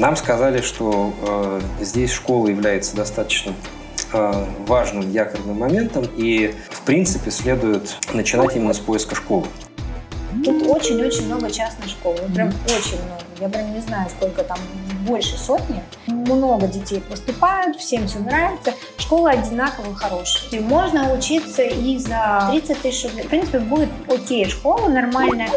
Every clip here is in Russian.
Нам сказали, что э, здесь школа является достаточно э, важным якорным моментом, и в принципе следует начинать именно с поиска школы. Тут очень-очень много частных школ, ну, прям очень много. Я прям не знаю, сколько там, больше сотни. Много детей поступают, всем все нравится. Школа одинаково хорошая. И можно учиться и за 30 тысяч рублей. В принципе, будет окей школа, нормальная.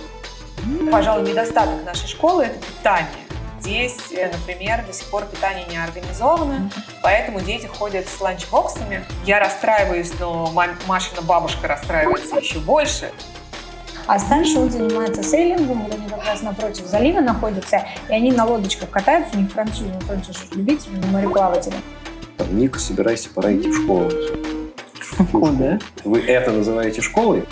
Пожалуй, недостаток нашей школы – это питание. Здесь, э, например, до сих пор питание не организовано, поэтому дети ходят с ланчбоксами. Я расстраиваюсь, но Машина бабушка расстраивается еще больше. А старший он занимается сейлингом, вот они как раз напротив залива находятся, и они на лодочках катаются, у них французы, французы любители, мореплаватели. Ника, собирайся, пора идти в школу. Куда? Вы это называете школой?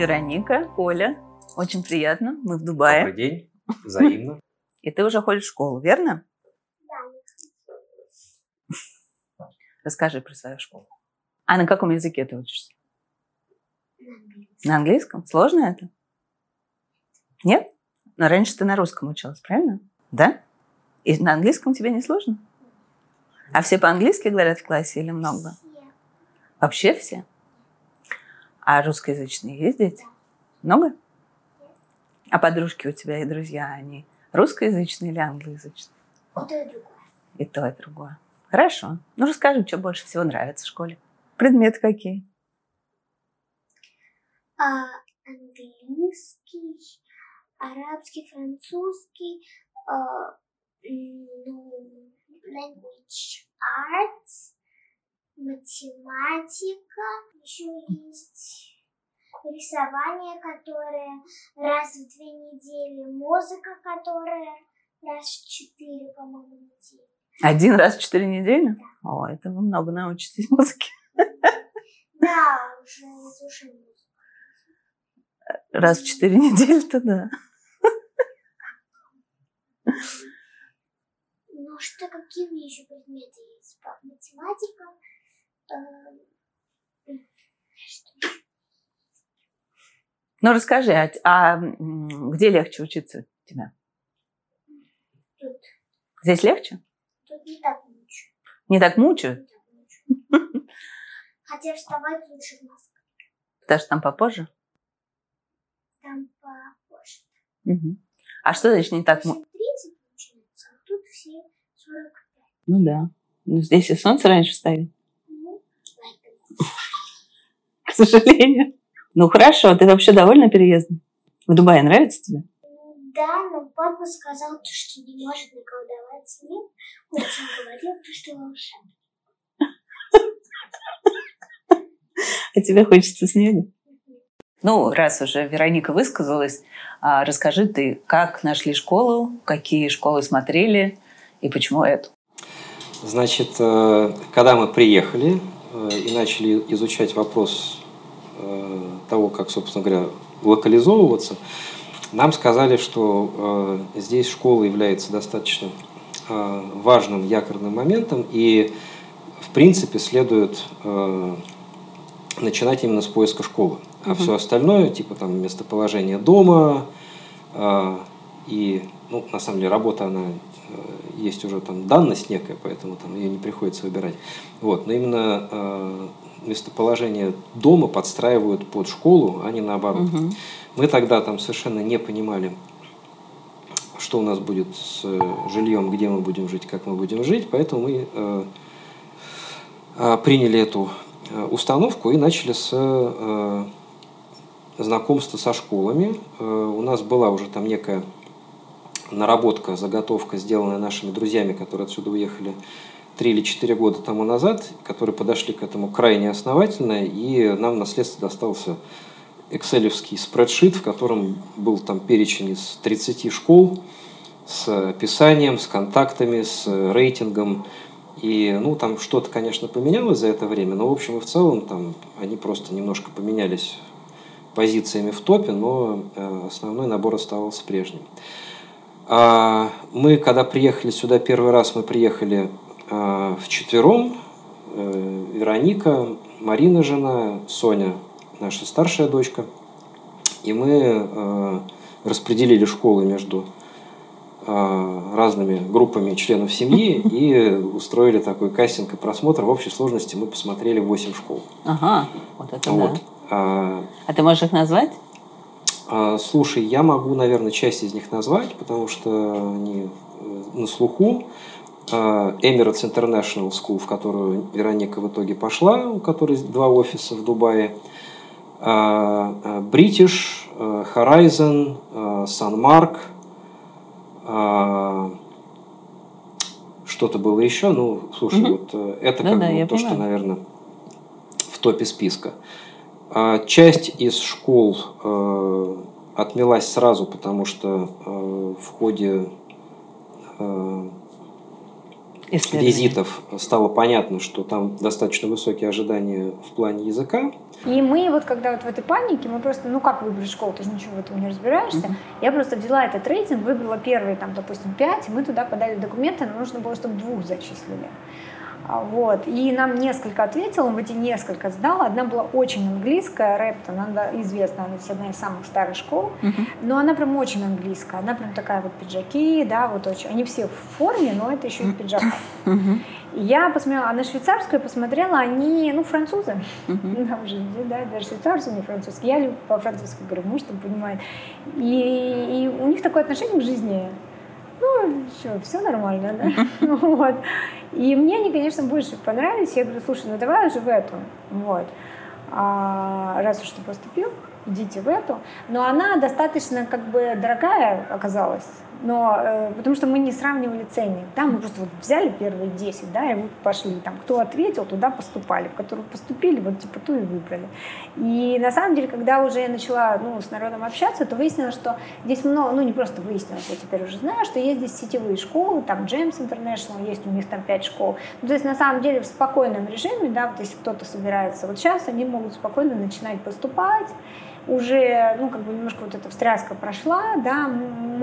Вероника, Коля, очень приятно. Мы в Дубае. Добрый день, взаимно. И ты уже ходишь в школу, верно? Да. Расскажи про свою школу. А на каком языке ты учишься? На английском. Сложно это? Нет? Но раньше ты на русском училась, правильно? Да? И на английском тебе не сложно? А все по-английски говорят в классе или много? Вообще все? А русскоязычные есть дети? Много? А подружки у тебя и друзья, они русскоязычные или англоязычные? И то, и другое. И то, и другое. Хорошо. Ну, расскажи, что больше всего нравится в школе. Предметы какие? А, английский, арабский, французский, а, ну, language arts, математика, еще есть рисование, которое раз в две недели, музыка, которая раз в четыре, по-моему, недели. Один раз в четыре недели? Да. О, это вы много научитесь музыке. Да, уже слушаю музыку. Раз в четыре недели-то да. Ну что, какие еще предметы есть? Математика, ну, расскажи, а, а где легче учиться тебе? Тут. Здесь легче? Тут не так мучают. Не так мучают? Хотя вставать лучше в Москве. Потому что там попозже? Там попозже. Угу. А что значит не так мучают? 30 начинается, а тут все 45. Ну да. Ну, здесь и солнце раньше встает. К сожалению. Ну хорошо, ты вообще довольна переездом? В Дубае нравится тебе? Да, но папа сказал, что не может наколдовать снег. Очень говорил, что волшебно. А тебе хочется снега? Ну, раз уже Вероника высказалась, а, расскажи ты, как нашли школу, какие школы смотрели и почему эту? Значит, э, когда мы приехали и начали изучать вопрос э, того, как, собственно говоря, локализовываться, нам сказали, что здесь школа является достаточно важным якорным моментом, и, в принципе, следует начинать именно с поиска школы. А угу. все остальное, типа там местоположение дома и, ну, на самом деле, работа, она Э, есть уже там данность некая, поэтому там ее не приходится выбирать. Вот. Но именно э, местоположение дома подстраивают под школу, а не наоборот. Угу. Мы тогда там совершенно не понимали, что у нас будет с жильем, где мы будем жить, как мы будем жить, поэтому мы э, э, приняли эту э, установку и начали с э, знакомства со школами. Э, у нас была уже там некая наработка, заготовка, сделанная нашими друзьями, которые отсюда уехали три или четыре года тому назад, которые подошли к этому крайне основательно, и нам в наследство достался экселевский спредшит, в котором был там перечень из 30 школ с описанием, с контактами, с рейтингом И, ну, там что-то, конечно, поменялось за это время, но, в общем и в целом, там, они просто немножко поменялись позициями в топе, но э, основной набор оставался прежним. А мы, когда приехали сюда первый раз, мы приехали э, в четвером. Э, Вероника, Марина жена, Соня, наша старшая дочка. И мы распределили школы между разными группами членов семьи и устроили такой кастинг и просмотр. В общей сложности мы посмотрели 8 школ. Ага, вот это вот. да. А, а ты можешь их назвать? А, слушай, я могу, наверное, часть из них назвать, потому что они э, на слуху. А, Emirates International School, в которую Вероника в итоге пошла, у которой два офиса в Дубае. British, Horizon, Sunmark, что-то было еще. Ну, слушай, угу. вот э, это да, как да, бы то, понимаю. что, наверное, в топе списка. А часть из школ э, отмелась сразу, потому что э, в ходе э, визитов стало понятно, что там достаточно высокие ожидания в плане языка. И мы вот когда вот в этой панике, мы просто, ну как выбрать школу, ты же ничего в этом не разбираешься. Mm-hmm. Я просто взяла этот рейтинг, выбрала первые там, допустим, пять, мы туда подали документы, но нужно было, чтобы двух зачислили. Вот. И нам несколько ответил, он эти несколько сдал. Одна была очень английская, Рэптон, она известна, она одна из самых старых школ, uh-huh. но она прям очень английская, она прям такая вот пиджаки, да, вот очень. Они все в форме, но это еще и пиджак. Uh-huh. Я посмотрела, а на швейцарскую посмотрела, они, ну, французы. Uh-huh. Там же, да, даже швейцарцы не французские. Я по-французски говорю, муж там понимает. И, и у них такое отношение к жизни ну, что, все нормально, да? вот. И мне они, конечно, больше понравились. Я говорю, слушай, ну давай уже в эту. Вот. А, раз уж ты поступил, идите в эту. Но она достаточно как бы дорогая оказалась но э, потому что мы не сравнивали ценник, да, мы просто вот взяли первые 10, да, и вот пошли, там, кто ответил, туда поступали, в которую поступили, вот типа ту и выбрали. И на самом деле, когда уже я начала, ну, с народом общаться, то выяснилось, что здесь много, ну, не просто выяснилось, я теперь уже знаю, что есть здесь сетевые школы, там, James International, есть у них там 5 школ, ну, то есть, на самом деле, в спокойном режиме, да, вот если кто-то собирается, вот сейчас они могут спокойно начинать поступать, уже, ну, как бы немножко вот эта встряска прошла, да,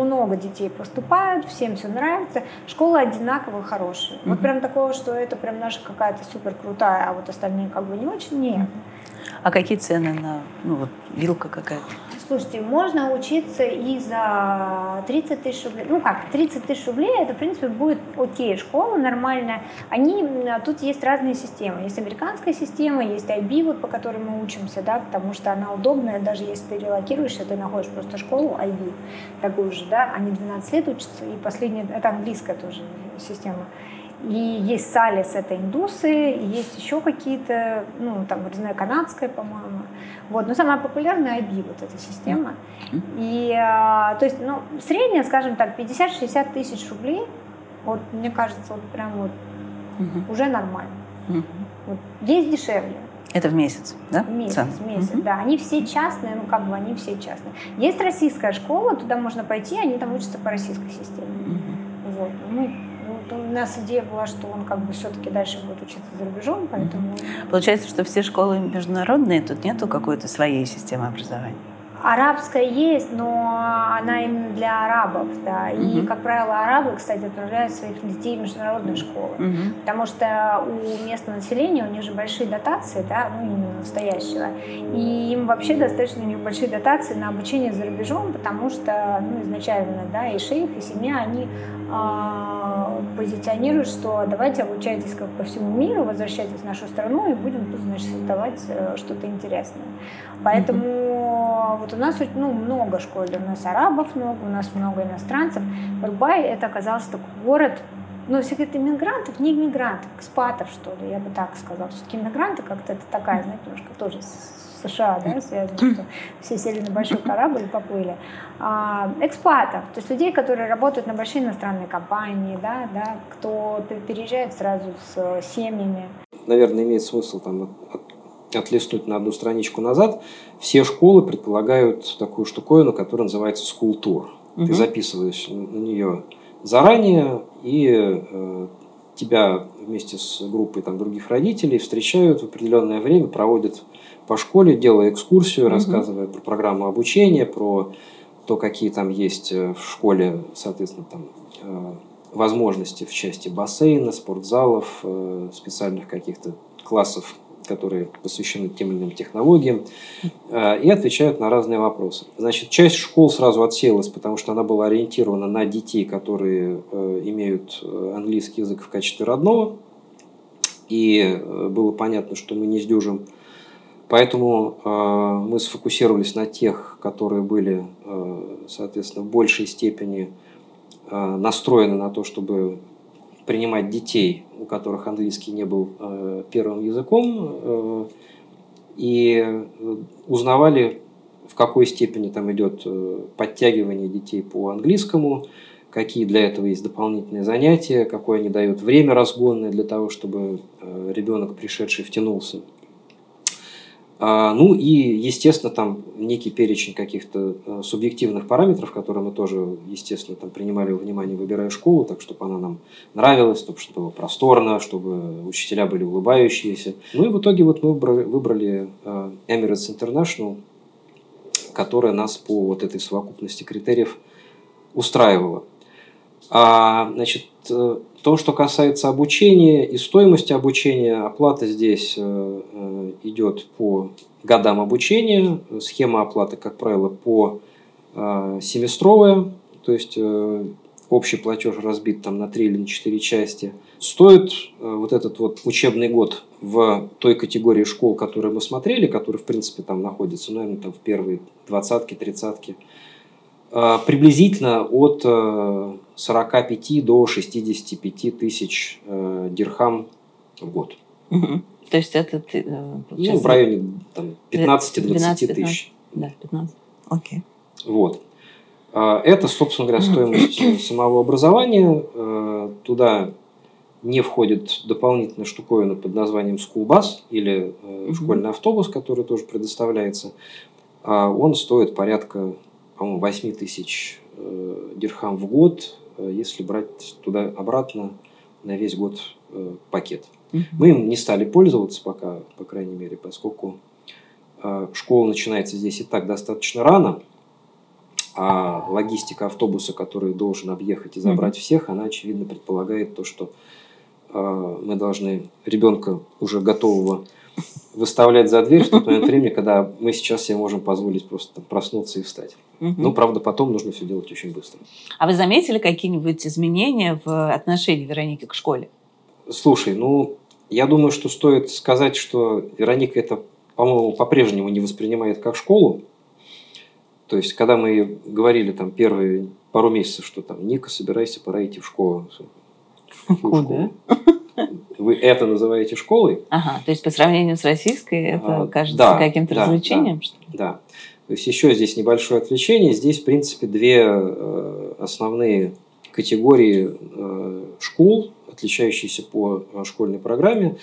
много детей поступают, всем все нравится, школа одинаково хорошая. Mm-hmm. Вот прям такого, что это прям наша какая-то супер крутая, а вот остальные как бы не очень, нет. Mm-hmm. А какие цены на, ну, вот вилка какая-то? Слушайте, можно учиться и за 30 тысяч рублей. Ну как, 30 тысяч рублей, это, в принципе, будет окей, школа нормальная. Они, тут есть разные системы. Есть американская система, есть IB, вот, по которой мы учимся, да, потому что она удобная, даже если ты релокируешься, ты находишь просто школу IB, такую же, да, они 12 лет учатся, и последняя, это английская тоже система. И есть Салис, это индусы, и есть еще какие-то, ну, там, не знаю, канадская, по-моему. Вот, но самая популярная IB, вот эта система. И, а, то есть, ну, средняя, скажем так, 50-60 тысяч рублей, вот, мне кажется, вот прям вот угу. уже нормально. Угу. Вот, есть дешевле. Это в месяц, да? В месяц, в месяц, угу. да. Они все частные, ну как бы они все частные. Есть российская школа, туда можно пойти, они там учатся по российской системе. Угу. Вот. Мы у нас идея была, что он как бы все-таки дальше будет учиться за рубежом, поэтому... Получается, что все школы международные, тут нету какой-то своей системы образования? Арабская есть, но она именно для арабов, да. И, угу. как правило, арабы, кстати, отправляют своих детей в международные школы. Угу. Потому что у местного населения у них же большие дотации, да, ну именно настоящего. И им вообще достаточно у них большие дотации на обучение за рубежом, потому что, ну, изначально, да, и шейх, и семья, они э, позиционируют, что давайте обучайтесь как по всему миру, возвращайтесь в нашу страну и будем тут, значит, создавать э, что-то интересное. Поэтому mm-hmm. Вот у нас ну, много школ, у нас арабов много, у нас много иностранцев. Дубай это оказался такой город, ну, все говорят, иммигрантов, не иммигрантов, экспатов, что ли, я бы так сказала. Все-таки иммигранты как-то это такая, знаете, немножко тоже с США, да, связано, что все сели на большой корабль и поплыли. А, экспатов, то есть людей, которые работают на большие иностранные компании, да, да, кто переезжает сразу с семьями. Наверное, имеет смысл там отлистнуть на одну страничку назад, все школы предполагают такую штуковину, которая называется school tour. Угу. Ты записываешь на нее заранее, и э, тебя вместе с группой там, других родителей встречают в определенное время, проводят по школе, делая экскурсию, рассказывая про программу обучения, про то, какие там есть э, в школе, соответственно, там э, возможности в части бассейна, спортзалов, э, специальных каких-то классов, которые посвящены тем или иным технологиям, и отвечают на разные вопросы. Значит, часть школ сразу отсеялась, потому что она была ориентирована на детей, которые имеют английский язык в качестве родного, и было понятно, что мы не сдюжим Поэтому э, мы сфокусировались на тех, которые были, э, соответственно, в большей степени э, настроены на то, чтобы принимать детей, у которых английский не был э, первым языком, э, и узнавали, в какой степени там идет э, подтягивание детей по английскому, какие для этого есть дополнительные занятия, какое они дают время разгонное для того, чтобы э, ребенок, пришедший, втянулся ну и, естественно, там некий перечень каких-то э, субъективных параметров, которые мы тоже, естественно, там принимали во внимание, выбирая школу, так, чтобы она нам нравилась, чтобы было просторно, чтобы учителя были улыбающиеся. Ну и в итоге вот мы выбрали э, Emirates International, которая нас по вот этой совокупности критериев устраивала. А, значит, э, то, что касается обучения и стоимости обучения, оплата здесь э, э, идет по годам обучения. Схема оплаты, как правило, по семестровая, то есть общий платеж разбит там на 3 или на 4 части. Стоит вот этот вот учебный год в той категории школ, которые мы смотрели, которые, в принципе, там находятся, наверное, там в первые двадцатки, тридцатки, приблизительно от 45 э, до 65 тысяч э, дирхам в год. Угу. То есть это ну, в районе там, 15-20 тысяч. Да, 15. Окей. Вот. Это, собственно говоря, стоимость самого образования. Туда не входит дополнительная штуковина под названием Bus или школьный автобус, который тоже предоставляется. Он стоит порядка по-моему, 8 тысяч э, дирхам в год, э, если брать туда-обратно на весь год э, пакет. Угу. Мы им не стали пользоваться пока, по крайней мере, поскольку школа начинается здесь и так достаточно рано, а логистика автобуса, который должен объехать и забрать угу. всех, она, очевидно, предполагает то, что мы должны ребенка уже готового выставлять за дверь в тот момент времени, когда мы сейчас себе можем позволить просто проснуться и встать. Угу. Ну, правда, потом нужно все делать очень быстро. А вы заметили какие-нибудь изменения в отношении Вероники к школе? Слушай, ну, я думаю, что стоит сказать, что Вероника это, по-моему, по-прежнему не воспринимает как школу. То есть, когда мы говорили там первые пару месяцев, что там, Ника, собирайся, пора идти в школу. Куда? Вы это называете школой? Ага, то есть по сравнению с российской это а, кажется да, каким-то да, развлечением? Да, что ли? да. То есть еще здесь небольшое отвлечение. Здесь, в принципе, две э, основные категории э, школ, отличающиеся по э, школьной программе.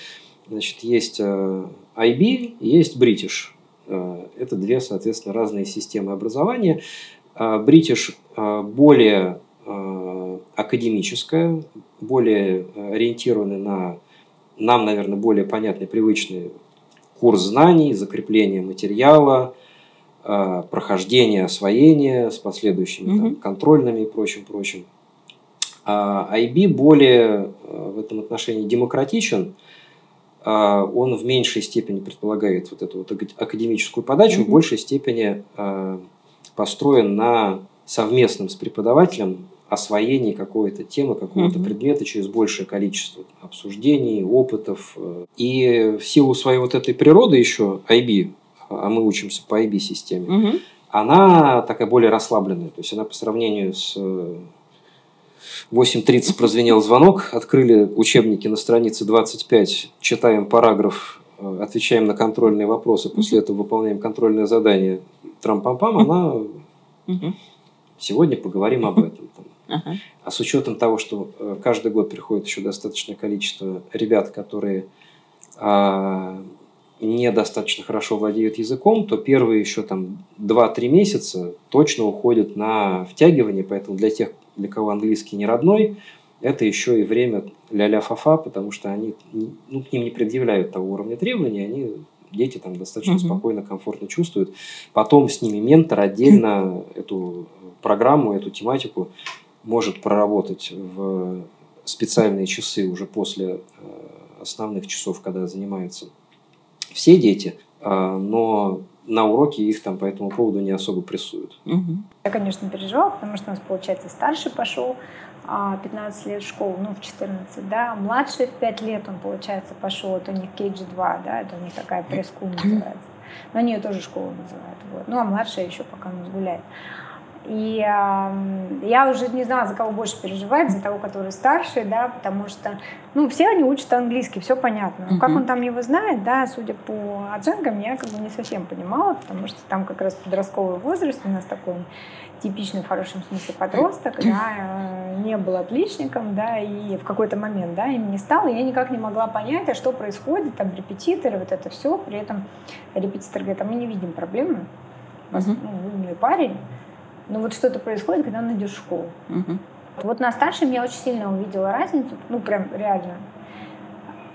Значит, есть IB, есть British. Это две, соответственно, разные системы образования. British более академическая, более ориентированная на нам, наверное, более понятный, привычный курс знаний, закрепление материала, Э, прохождение, освоение с последующими угу. там, контрольными и прочим, прочим. А IB более э, в этом отношении демократичен, а он в меньшей степени предполагает вот эту вот академическую подачу, угу. в большей степени э, построен на совместном с преподавателем освоении какой-то темы, какого-то угу. предмета через большее количество обсуждений, опытов. И в силу своей вот этой природы еще IB а мы учимся по IB-системе, угу. она такая более расслабленная. То есть она по сравнению с 8.30 э, прозвенел звонок, открыли учебники на странице 25, читаем параграф, э, отвечаем на контрольные вопросы, после этого выполняем контрольное задание, трам-пам-пам, она... Сегодня поговорим об этом. А с учетом того, что э, каждый год приходит еще достаточное количество ребят, которые а, недостаточно хорошо владеют языком, то первые еще там 2-3 месяца точно уходят на втягивание, поэтому для тех, для кого английский не родной, это еще и время ля-ля фа-фа, потому что они ну, к ним не предъявляют того уровня требований, они дети там достаточно mm-hmm. спокойно, комфортно чувствуют. Потом с ними ментор отдельно эту программу, эту тематику может проработать в специальные часы уже после э, основных часов, когда занимаются все дети, а, но на уроке их там по этому поводу не особо прессуют. Угу. Я, конечно, переживала, потому что у нас, получается, старший пошел 15 а, лет в школу, ну, в 14, да, младший в 5 лет он, получается, пошел, это у них KG2, да, это у них такая пресс-скул называется. Но они ее тоже школу называют, вот. Ну, а младшая еще пока у нас гуляет. И э, я уже не знала, за кого больше переживать, за того, который старше, да, потому что, ну, все они учат английский, все понятно. Но как он там его знает, да, судя по оценкам, я как бы не совсем понимала, потому что там как раз подростковый возраст у нас такой типичный в хорошем смысле подросток, да, э, не был отличником, да, и в какой-то момент, да, им не стало, я никак не могла понять, а что происходит, там, репетиторы, вот это все, при этом репетитор говорит, а мы не видим проблемы, у вас, ну, умный парень, но вот что-то происходит, когда он идет в школу. Угу. Вот на старшем я очень сильно увидела разницу, ну прям реально.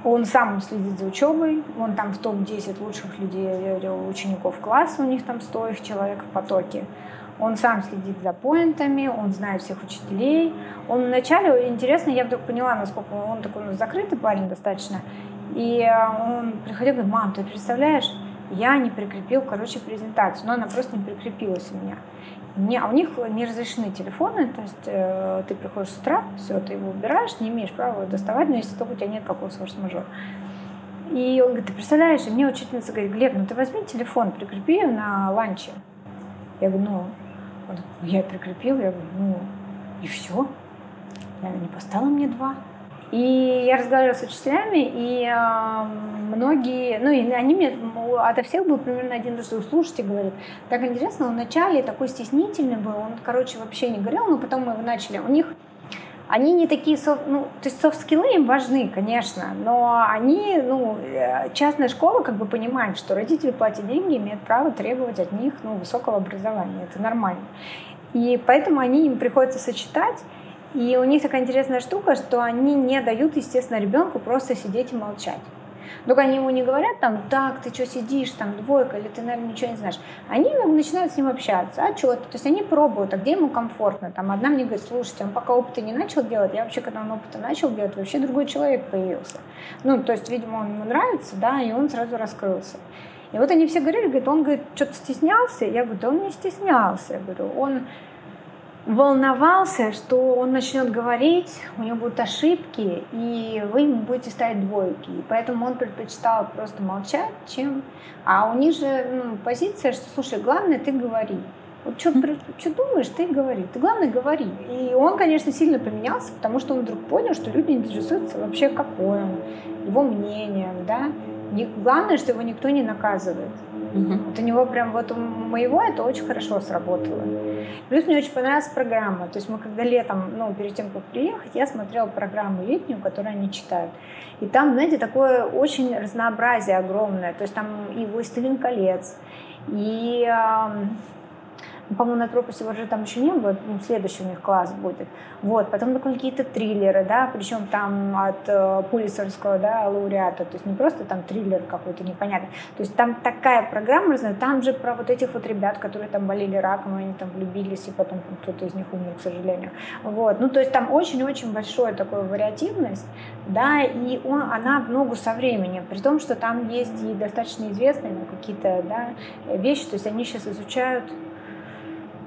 Он сам следит за учебой, он там в топ-10 лучших людей, учеников класса, у них там 100 их человек в потоке. Он сам следит за поинтами, он знает всех учителей. Он вначале, интересно, я вдруг поняла, насколько он такой ну, закрытый парень достаточно. И он приходил и говорит, мам, ты представляешь, я не прикрепил, короче, презентацию, но она просто не прикрепилась у меня. Не, а у них не разрешены телефоны, то есть э, ты приходишь с утра, все, ты его убираешь, не имеешь права его доставать, но если только у тебя нет какого-то форс-мажора. И он говорит, ты представляешь, и мне учительница говорит, Глеб, ну ты возьми телефон, прикрепи на ланче. Я говорю, ну, он, ну я прикрепил, я говорю, ну, и все. Я не поставила мне два. И я разговаривала с учителями, и э, многие, ну, и они мне, ото всех был примерно один раз, слушайте, говорит, так интересно, он вначале такой стеснительный был, он, короче, вообще не говорил, но потом мы начали, у них они не такие, софт, ну, то есть софт-скиллы им важны, конечно, но они, ну, э, частная школа как бы понимает, что родители платят деньги, имеют право требовать от них, ну, высокого образования, это нормально. И поэтому они им приходится сочетать и у них такая интересная штука, что они не дают, естественно, ребенку просто сидеть и молчать. Только они ему не говорят там, так, ты что сидишь, там, двойка, или ты, наверное, ничего не знаешь. Они начинают с ним общаться, а что То есть они пробуют, а где ему комфортно. Там одна мне говорит, слушайте, он пока опыта не начал делать, я вообще, когда он опыта начал делать, вообще другой человек появился. Ну, то есть, видимо, он ему нравится, да, и он сразу раскрылся. И вот они все говорили, говорит, он, говорит, что-то стеснялся. Я говорю, да он не стеснялся. Я говорю, он волновался, что он начнет говорить, у него будут ошибки, и вы ему будете ставить двойки. И поэтому он предпочитал просто молчать, чем... А у них же ну, позиция, что, слушай, главное, ты говори. Вот что, что думаешь, ты говори. Ты главное говори. И он, конечно, сильно поменялся, потому что он вдруг понял, что люди интересуются вообще, какой он, его мнением, да. Главное, что его никто не наказывает. Вот у него прям вот у моего это очень хорошо сработало. Плюс мне очень понравилась программа. То есть мы когда летом, ну, перед тем, как приехать, я смотрела программу летнюю, которую они читают. И там, знаете, такое очень разнообразие огромное. То есть там и «Властелин колец», и по-моему, на пропаси уже там еще не было, ну, следующий у них класс будет. Вот, потом какие-то триллеры, да, причем там от э, Пулисерского, да, лауреата, то есть не просто там триллер какой-то непонятный, то есть там такая программа, знаю, там же про вот этих вот ребят, которые там болели раком, они там влюбились, и потом кто-то из них умер, к сожалению. Вот, ну, то есть там очень-очень большая такая вариативность, да, и он, она в ногу со временем, при том, что там есть и достаточно известные ну, какие-то, да, вещи, то есть они сейчас изучают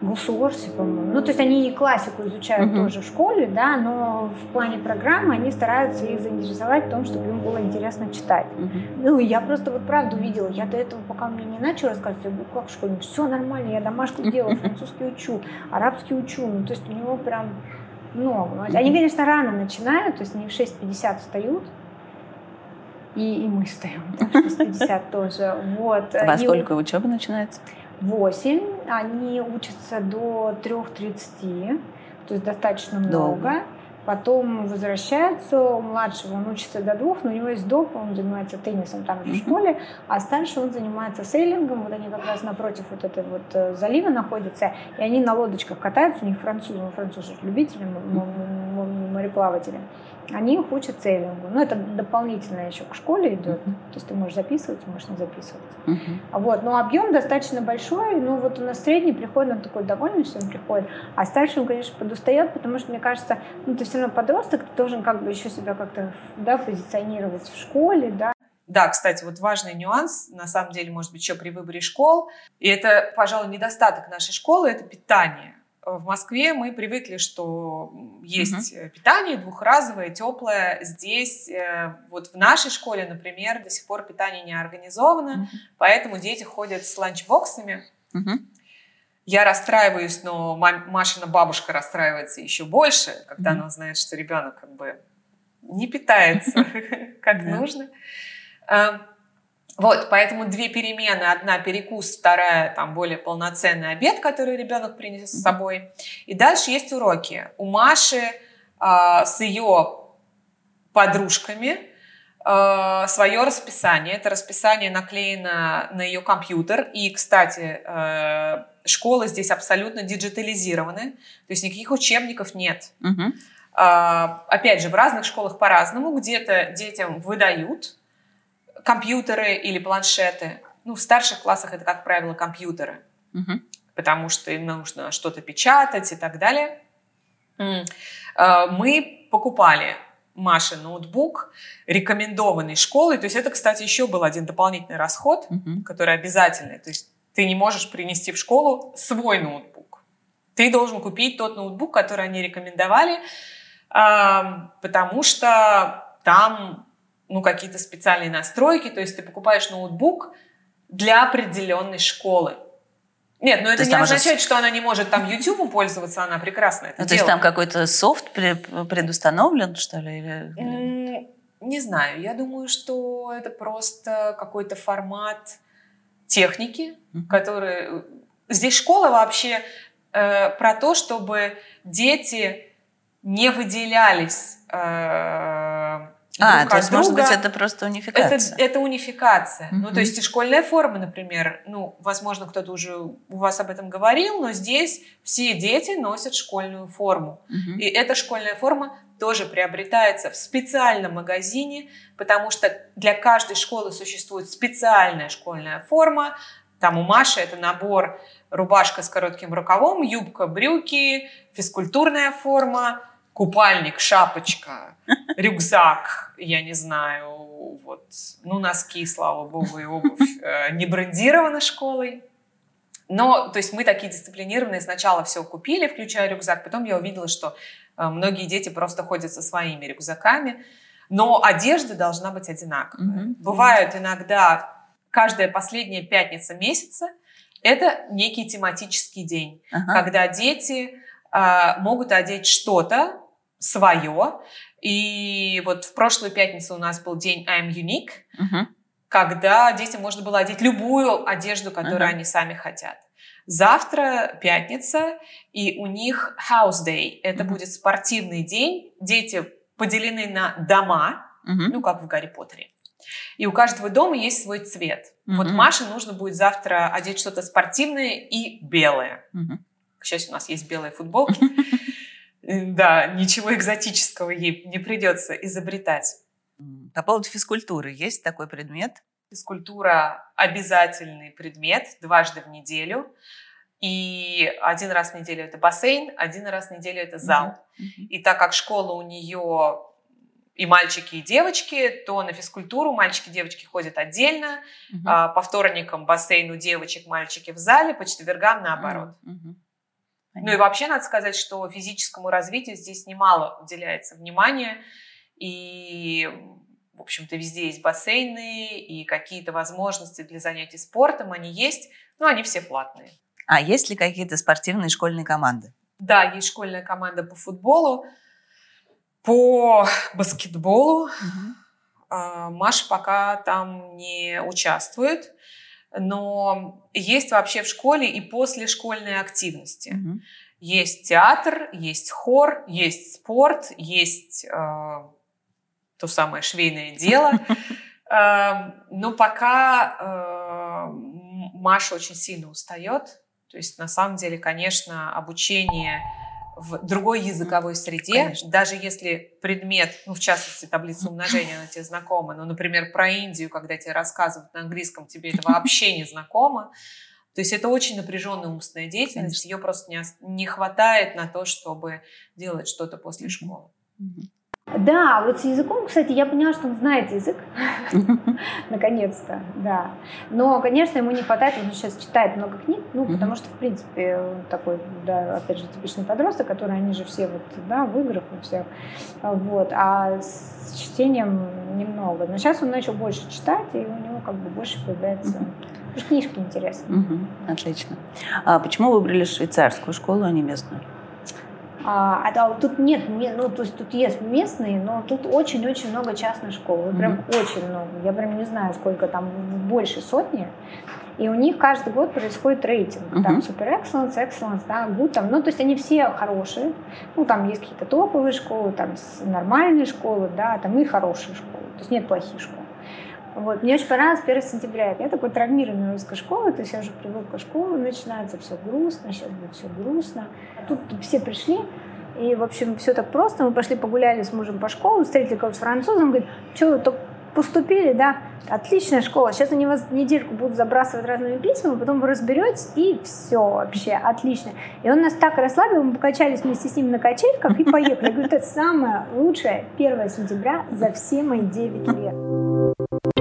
Гусуорси, по-моему. Ну, то есть они и классику изучают uh-huh. тоже в школе, да, но в плане программы они стараются их заинтересовать в том, чтобы им было интересно читать. Uh-huh. Ну, я просто вот правду видела. Я до этого, пока мне не начал рассказывать, я говорю, как в школе? Все нормально, я домашку делаю, французский учу, арабский учу. Ну, то есть у него прям много. Они, конечно, рано начинают, то есть они в 6.50 встают, и, и мы встаем в 6.50 тоже. Вот. А во сколько учеба начинается? 8, они учатся до 3.30, то есть достаточно много. Долго. Потом возвращаются, у младшего он учится до двух, но у него есть доп, он занимается теннисом там же в школе, а старший он занимается сейлингом, вот они как раз напротив вот этой вот э, залива находятся, и они на лодочках катаются, у них французы, французы любители мореплаватели, они их учат сейлингу. Ну, это дополнительно еще к школе идет. То есть ты можешь записываться, можешь не записываться. Мгм. Вот, но объем достаточно большой. Ну, вот у нас средний приходит, он такой довольный, что он приходит. А старший, он, конечно, подустает, потому что, мне кажется, ну, ты все равно подросток, ты должен как бы еще себя как-то, да, позиционировать в школе, да. Да, кстати, вот важный нюанс, на самом деле, может быть, еще при выборе школ, и это, пожалуй, недостаток нашей школы, это питание. В Москве мы привыкли, что есть э, питание двухразовое, теплое. Здесь, э, вот в нашей школе, например, до сих пор питание не организовано, Мгм. поэтому дети ходят с ланчбоксами. Мгм. Я расстраиваюсь, но Машина бабушка расстраивается еще больше, когда Мгм. она знает, что ребенок как бы не питается как нужно. А, Вот, поэтому две перемены. Одна перекус, вторая там более полноценный обед, который ребенок принес с собой. И дальше есть уроки. У Маши а, с ее подружками свое расписание. Это расписание наклеено на ее компьютер. И, кстати, э, школы здесь абсолютно диджитализированы. То есть никаких учебников нет. Мгм. А, Опять же, в разных школах по-разному. Где-то детям выдают компьютеры или планшеты. Ну, в старших классах это, как правило, компьютеры Мгм. потому что им нужно что-то печатать и так далее. Э, Мы покупали Маше ноутбук, рекомендованный школой. То есть это, кстати, еще был один дополнительный расход, Мгм. который обязательный. То есть ты не можешь принести в школу свой ноутбук. Ты должен купить тот ноутбук, который они рекомендовали, потому что там ну, какие-то специальные настройки. То есть ты покупаешь ноутбук для определенной школы. Нет, но это есть не означает, что она не может там YouTube пользоваться, она прекрасно это Ну, то есть делает. там какой-то софт пре- предустановлен, что ли? или- Не знаю, я думаю, что это просто какой-то формат техники, Мгм. который... Здесь школа вообще э, про то, чтобы дети не выделялись э, А, друг то есть, может быть, друга. это просто Это, унификация. это унификация. Ну, Мгм. то есть и школьная форма, например, ну, возможно, кто-то уже у вас об этом говорил, но здесь все дети носят школьную форму. Мгм. И эта школьная форма тоже приобретается в специальном магазине, потому что для каждой школы существует специальная школьная форма. Там у Маши это набор рубашка с коротким рукавом, юбка, брюки, физкультурная форма, купальник, шапочка, рюкзак, я не знаю, вот, ну, носки, слава богу, и обувь э, не брендирована школой. Но, то есть мы такие дисциплинированные, сначала все купили, включая рюкзак, потом я увидела, что э, многие дети просто ходят со своими рюкзаками, но одежда должна быть одинаковая. Мгм. Бывают иногда каждая последняя пятница месяца, это некий тематический день Ага. когда дети а, могут одеть что-то свое. И вот в прошлую пятницу у нас был день I'm Unique, Мгм. когда детям можно было одеть любую одежду, которую Ага. они сами хотят. Завтра пятница, и у них House Day. Это Мгм. будет спортивный день. Дети поделены на дома, Мгм. ну, как в Гарри Поттере. И у каждого дома есть свой цвет. Вот Мгм. Маше нужно будет завтра одеть что-то спортивное и белое. Мгм. К счастью, у нас есть белые футболки. Да, ничего экзотического ей не придется изобретать. По поводу физкультуры. Есть такой предмет? Физкультура – обязательный предмет дважды в неделю. И один раз в неделю это бассейн, один раз в неделю это зал. Мгм. И так как школа у нее и мальчики, и девочки, то на физкультуру мальчики и девочки ходят отдельно. Мгм. А, По вторникам бассейн у девочек, мальчики в зале, по четвергам наоборот. Ну и вообще надо сказать, что физическому развитию здесь немало уделяется внимания. И, в общем-то, везде есть бассейны и какие-то возможности для занятий спортом. Они есть, но они все платные. А есть ли какие-то спортивные школьные команды? Да, есть школьная команда по футболу, по баскетболу. А, Маша пока там не участвует, но есть вообще в школе и послешкольные активности. Мгм. Есть театр, есть хор, есть спорт, есть э, то самое швейное дело. Э, Но пока э, Маша очень сильно устает. То есть на самом деле, конечно, обучение в другой языковой среде, Конечно. даже если предмет, ну, в частности, таблица умножения, она тебе знакома, но, например, про Индию, когда тебе рассказывают на английском, тебе это вообще не знакомо, то есть это очень напряженная умственная деятельность, ее просто не, не хватает на то, чтобы делать что-то после школы. Да, вот с языком, кстати, я поняла, что он знает язык, наконец-то, да. Но, конечно, ему не хватает, он сейчас читает много книг, ну, потому что, в принципе, он такой, да, опять же, типичный подросток, который, они же все вот, да, в играх и все, вот, а с чтением немного. Но сейчас он начал больше читать, и у него как бы больше появляется книжки интересные. Отлично. А почему выбрали швейцарскую школу, а не местную? А, а тут нет, ну, то есть тут есть местные, но тут очень-очень много частных школ. Mm-hmm. Прям очень много. Я прям не знаю, сколько там, больше сотни. И у них каждый год происходит рейтинг. Uh-huh. Там Super Excellence, Excellence, да, Good. Там, ну, то есть они все хорошие. Ну, там есть какие-то топовые школы, там нормальные школы, да, там и хорошие школы. То есть нет плохих школ. Вот. Мне очень понравилось 1 сентября. Я такой травмированная русская школа, то есть я уже привыкла к школе, начинается все грустно, сейчас будет все грустно. Тут все пришли, и, в общем, все так просто. Мы пошли погуляли с мужем по школе, встретили кого-то французом, говорит, что вы только поступили, да, отличная школа. Сейчас они вас недельку будут забрасывать разными письмами, потом вы разберетесь, и все вообще, отлично. И он нас так расслабил, мы покачались вместе с ним на качельках и поехали. Я говорю, это самое лучшее 1 сентября за все мои 9 лет.